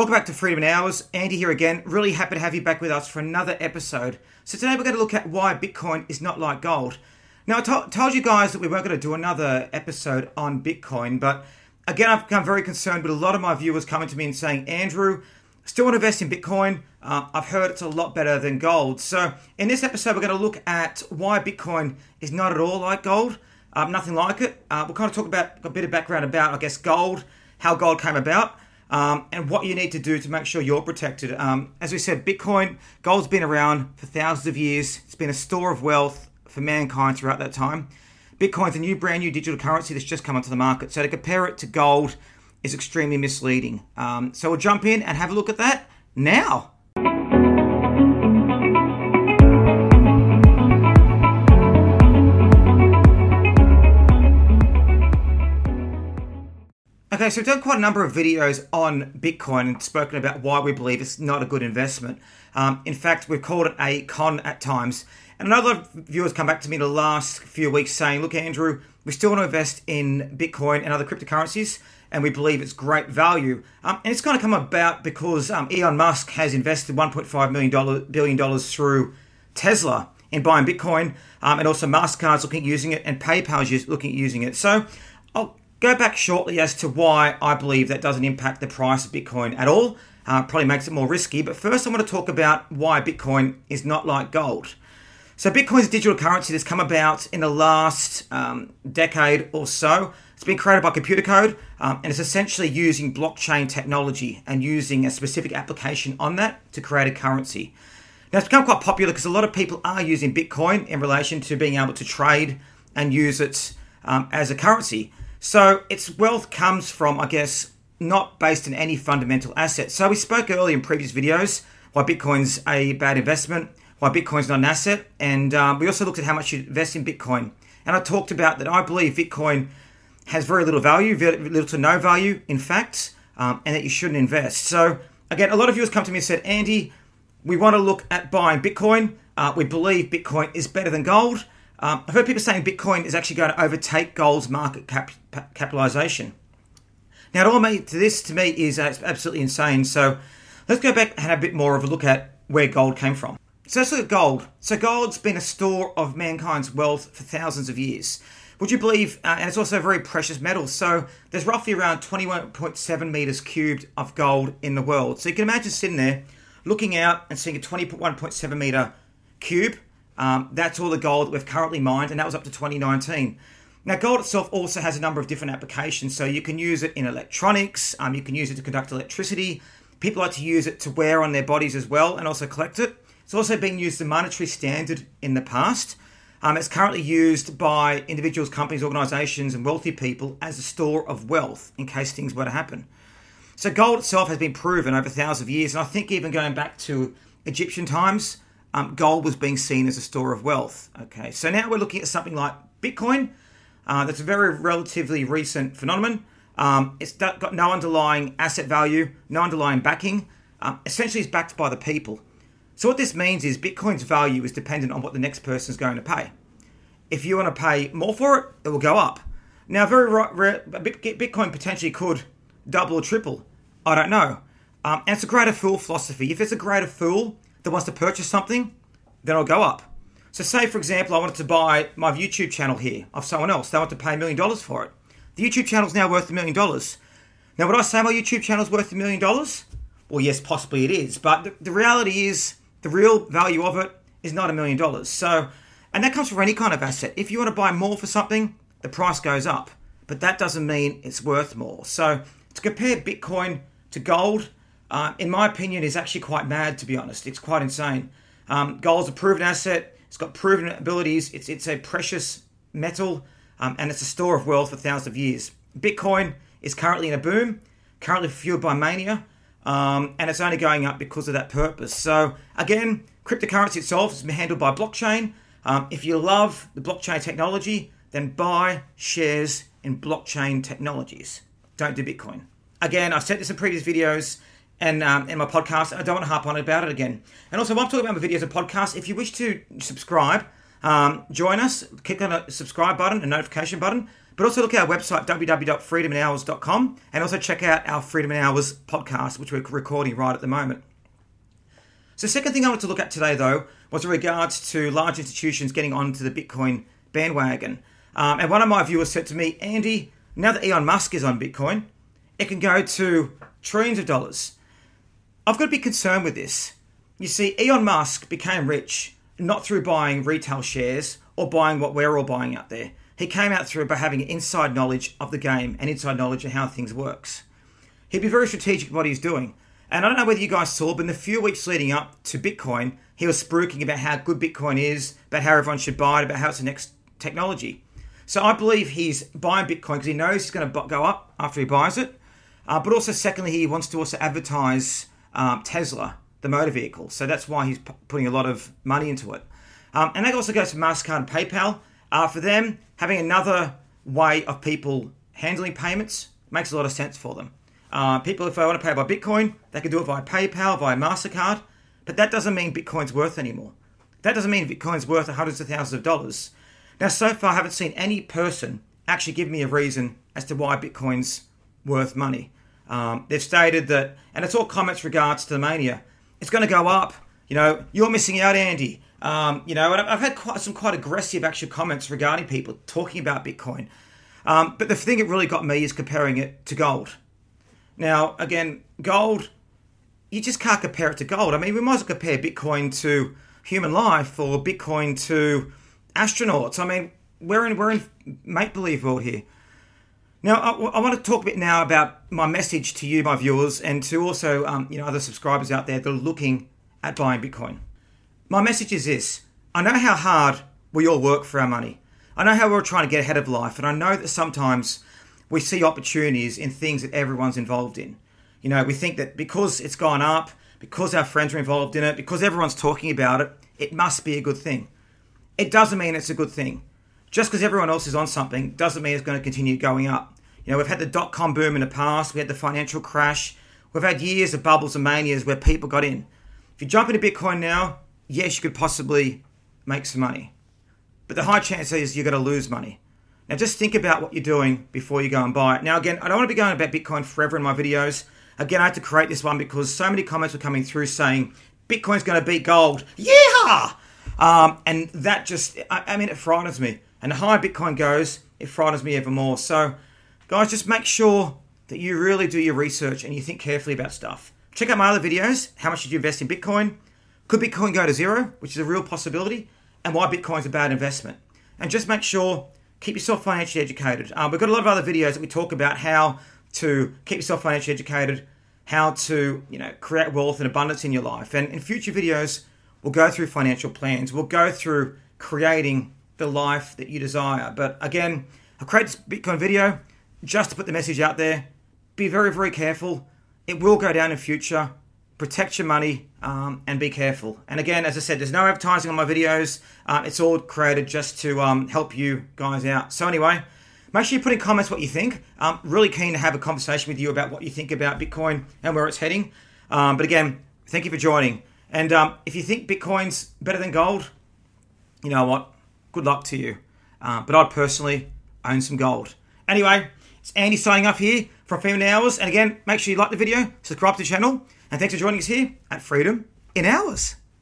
Welcome back to Freedom Hours. Andy here again. Really happy to have you back with us for another episode. So today we're going to look at why Bitcoin is not like gold. Now I to- told you guys that we weren't going to do another episode on Bitcoin, but again I've become very concerned with a lot of my viewers coming to me and saying, Andrew, still want to invest in Bitcoin. Uh, I've heard it's a lot better than gold. So in this episode we're going to look at why Bitcoin is not at all like gold. Um, nothing like it. Uh, we'll kind of talk about a bit of background about, I guess, gold, how gold came about um, and what you need to do to make sure you're protected. Um, as we said, Bitcoin, gold's been around for thousands of years. It's been a store of wealth for mankind throughout that time. Bitcoin's a new, brand new digital currency that's just come onto the market. So to compare it to gold is extremely misleading. Um, so we'll jump in and have a look at that now. Okay, so we've done quite a number of videos on Bitcoin and spoken about why we believe it's not a good investment. Um, in fact, we've called it a con at times. And know a lot of viewers come back to me the last few weeks saying, look, Andrew, we still want to invest in Bitcoin and other cryptocurrencies, and we believe it's great value. Um, and it's kind of come about because um, Elon Musk has invested $1.5 million, billion dollars through Tesla in buying Bitcoin, um, and also MasterCard's looking at using it, and PayPal's looking at using it. So I'll go back shortly as to why I believe that doesn't impact the price of Bitcoin at all. Uh, probably makes it more risky. But first, I want to talk about why Bitcoin is not like gold. So, Bitcoin is a digital currency that's come about in the last um, decade or so. It's been created by computer code um, and it's essentially using blockchain technology and using a specific application on that to create a currency. Now, it's become quite popular because a lot of people are using Bitcoin in relation to being able to trade and use it um, as a currency. So its wealth comes from, I guess, not based in any fundamental asset. So we spoke earlier in previous videos why Bitcoin's a bad investment, why Bitcoin's not an asset, and um, we also looked at how much you invest in Bitcoin. And I talked about that I believe Bitcoin has very little value, very little to no value, in fact, um, and that you shouldn't invest. So again, a lot of viewers come to me and said, Andy, we want to look at buying Bitcoin. Uh, we believe Bitcoin is better than gold. Um, I've heard people saying Bitcoin is actually going to overtake gold's market cap, capitalization. Now, it all to this to me is uh, absolutely insane. So let's go back and have a bit more of a look at where gold came from. So let's look at gold. So gold's been a store of mankind's wealth for thousands of years. Would you believe? Uh, and it's also a very precious metal. So there's roughly around 21.7 meters cubed of gold in the world. So you can imagine sitting there, looking out and seeing a 21.7 meter cube um, that's all the gold that we've currently mined, and that was up to 2019. Now, gold itself also has a number of different applications. So you can use it in electronics, um, you can use it to conduct electricity. People like to use it to wear on their bodies as well and also collect it. It's also been used as a monetary standard in the past. Um, it's currently used by individuals, companies, organizations, and wealthy people as a store of wealth in case things were to happen. So, gold itself has been proven over thousands of years, and I think even going back to Egyptian times, um, gold was being seen as a store of wealth. Okay, so now we're looking at something like Bitcoin. Uh, that's a very relatively recent phenomenon. Um, it's got no underlying asset value, no underlying backing. Um, essentially, it's backed by the people. So what this means is Bitcoin's value is dependent on what the next person is going to pay. If you want to pay more for it, it will go up. Now, very rare, Bitcoin potentially could double or triple. I don't know. Um, and it's a greater fool philosophy. If there's a greater fool that wants to purchase something, then it'll go up. So, say for example, I wanted to buy my YouTube channel here of someone else. They want to pay a million dollars for it. The YouTube channel is now worth a million dollars. Now, would I say my YouTube channel is worth a million dollars? Well, yes, possibly it is. But the, the reality is, the real value of it is not a million dollars. So, and that comes from any kind of asset. If you want to buy more for something, the price goes up. But that doesn't mean it's worth more. So, to compare Bitcoin to gold, uh, in my opinion, is actually quite mad, to be honest. It's quite insane. Um, gold's a proven asset. It's got proven abilities. It's, it's a precious metal, um, and it's a store of wealth for thousands of years. Bitcoin is currently in a boom, currently fueled by mania, um, and it's only going up because of that purpose. So, again, cryptocurrency itself is handled by blockchain. Um, if you love the blockchain technology, then buy shares in blockchain technologies. Don't do Bitcoin. Again, I've said this in previous videos and um, in my podcast. I don't want to harp on about it again. And also, while I'm talking about my videos and podcasts, if you wish to subscribe, um, join us. Click on the subscribe button, a notification button. But also look at our website, www.freedominhours.com, and also check out our Freedom in Hours podcast, which we're recording right at the moment. So, the second thing I want to look at today, though, was in regards to large institutions getting onto the Bitcoin bandwagon. Um, and one of my viewers said to me, Andy, now that Elon Musk is on Bitcoin, it can go to trillions of dollars. I've got to be concerned with this. You see, Elon Musk became rich not through buying retail shares or buying what we're all buying out there. He came out through by having inside knowledge of the game and inside knowledge of how things works. He'd be very strategic in what he's doing. And I don't know whether you guys saw, but in the few weeks leading up to Bitcoin, he was spruiking about how good Bitcoin is, about how everyone should buy it, about how it's the next technology. So I believe he's buying Bitcoin because he knows he's going to go up after he buys it. Uh, but also, secondly, he wants to also advertise um, Tesla, the motor vehicle. So that's why he's p- putting a lot of money into it. Um, and that also goes to MasterCard and PayPal. Uh, for them, having another way of people handling payments makes a lot of sense for them. Uh, people, if they want to pay by Bitcoin, they can do it via PayPal, via MasterCard. But that doesn't mean Bitcoin's worth anymore. That doesn't mean Bitcoin's worth hundreds of thousands of dollars. Now, so far, I haven't seen any person actually give me a reason as to why Bitcoin's worth money. Um, they've stated that, and it's all comments regards to the mania. It's going to go up. You know, you're missing out, Andy. Um, you know, and I've had quite some quite aggressive actual comments regarding people talking about Bitcoin. Um, but the thing that really got me is comparing it to gold. Now, again, gold, you just can't compare it to gold. I mean, we might as well compare Bitcoin to human life or Bitcoin to astronauts. I mean, we're in we're in make believe world here. Now, I, I, want to talk a bit now about my message to you, my viewers, and to also um, you know other subscribers out there that are looking at buying Bitcoin. My message is this: I know how hard we all work for our money. I know how we're trying to get ahead of life, and I know that sometimes we see opportunities in things that everyone's involved in. You know, we think that because it's gone up, because our friends are involved in it, because everyone's talking about it, it must be a good thing it doesn't mean it's a good thing. Just because everyone else is on something doesn't mean it's going to continue going up. You know, we've had the dot com boom in the past, we had the financial crash, we've had years of bubbles and manias where people got in. If you jump into Bitcoin now, yes, you could possibly make some money. But the high chance is you're going to lose money. Now, just think about what you're doing before you go and buy it. Now, again, I don't want to be going about Bitcoin forever in my videos. Again, I had to create this one because so many comments were coming through saying Bitcoin's going to beat gold. Yeah! Um, and that just, I, I, mean, it frightens me. And the higher Bitcoin goes, it frightens me ever more. So, guys, just make sure that you really do your research and you think carefully about stuff. Check out my other videos. How much should you invest in Bitcoin? Could Bitcoin go to zero, which is a real possibility? And why Bitcoin's a bad investment. And just make sure, keep yourself financially educated. Um, we've got a lot of other videos that we talk about how to keep yourself financially educated, how to, you know, create wealth and abundance in your life. And in future videos, We'll go through financial plans. We'll go through creating the life that you desire. But again, I create this Bitcoin video just to put the message out there. Be very, very careful. It will go down in future. Protect your money um, and be careful. And again, as I said, there's no advertising on my videos. Uh, it's all created just to um, help you guys out. So anyway, make sure you put in comments what you think. I'm really keen to have a conversation with you about what you think about Bitcoin and where it's heading. Um, but again, thank you for joining. And um, if you think Bitcoin's better than gold, you know what? Good luck to you. Uh, but I'd personally own some gold. Anyway, it's Andy signing off here from Freedom in Hours. And again, make sure you like the video, subscribe to the channel, and thanks for joining us here at Freedom in Hours.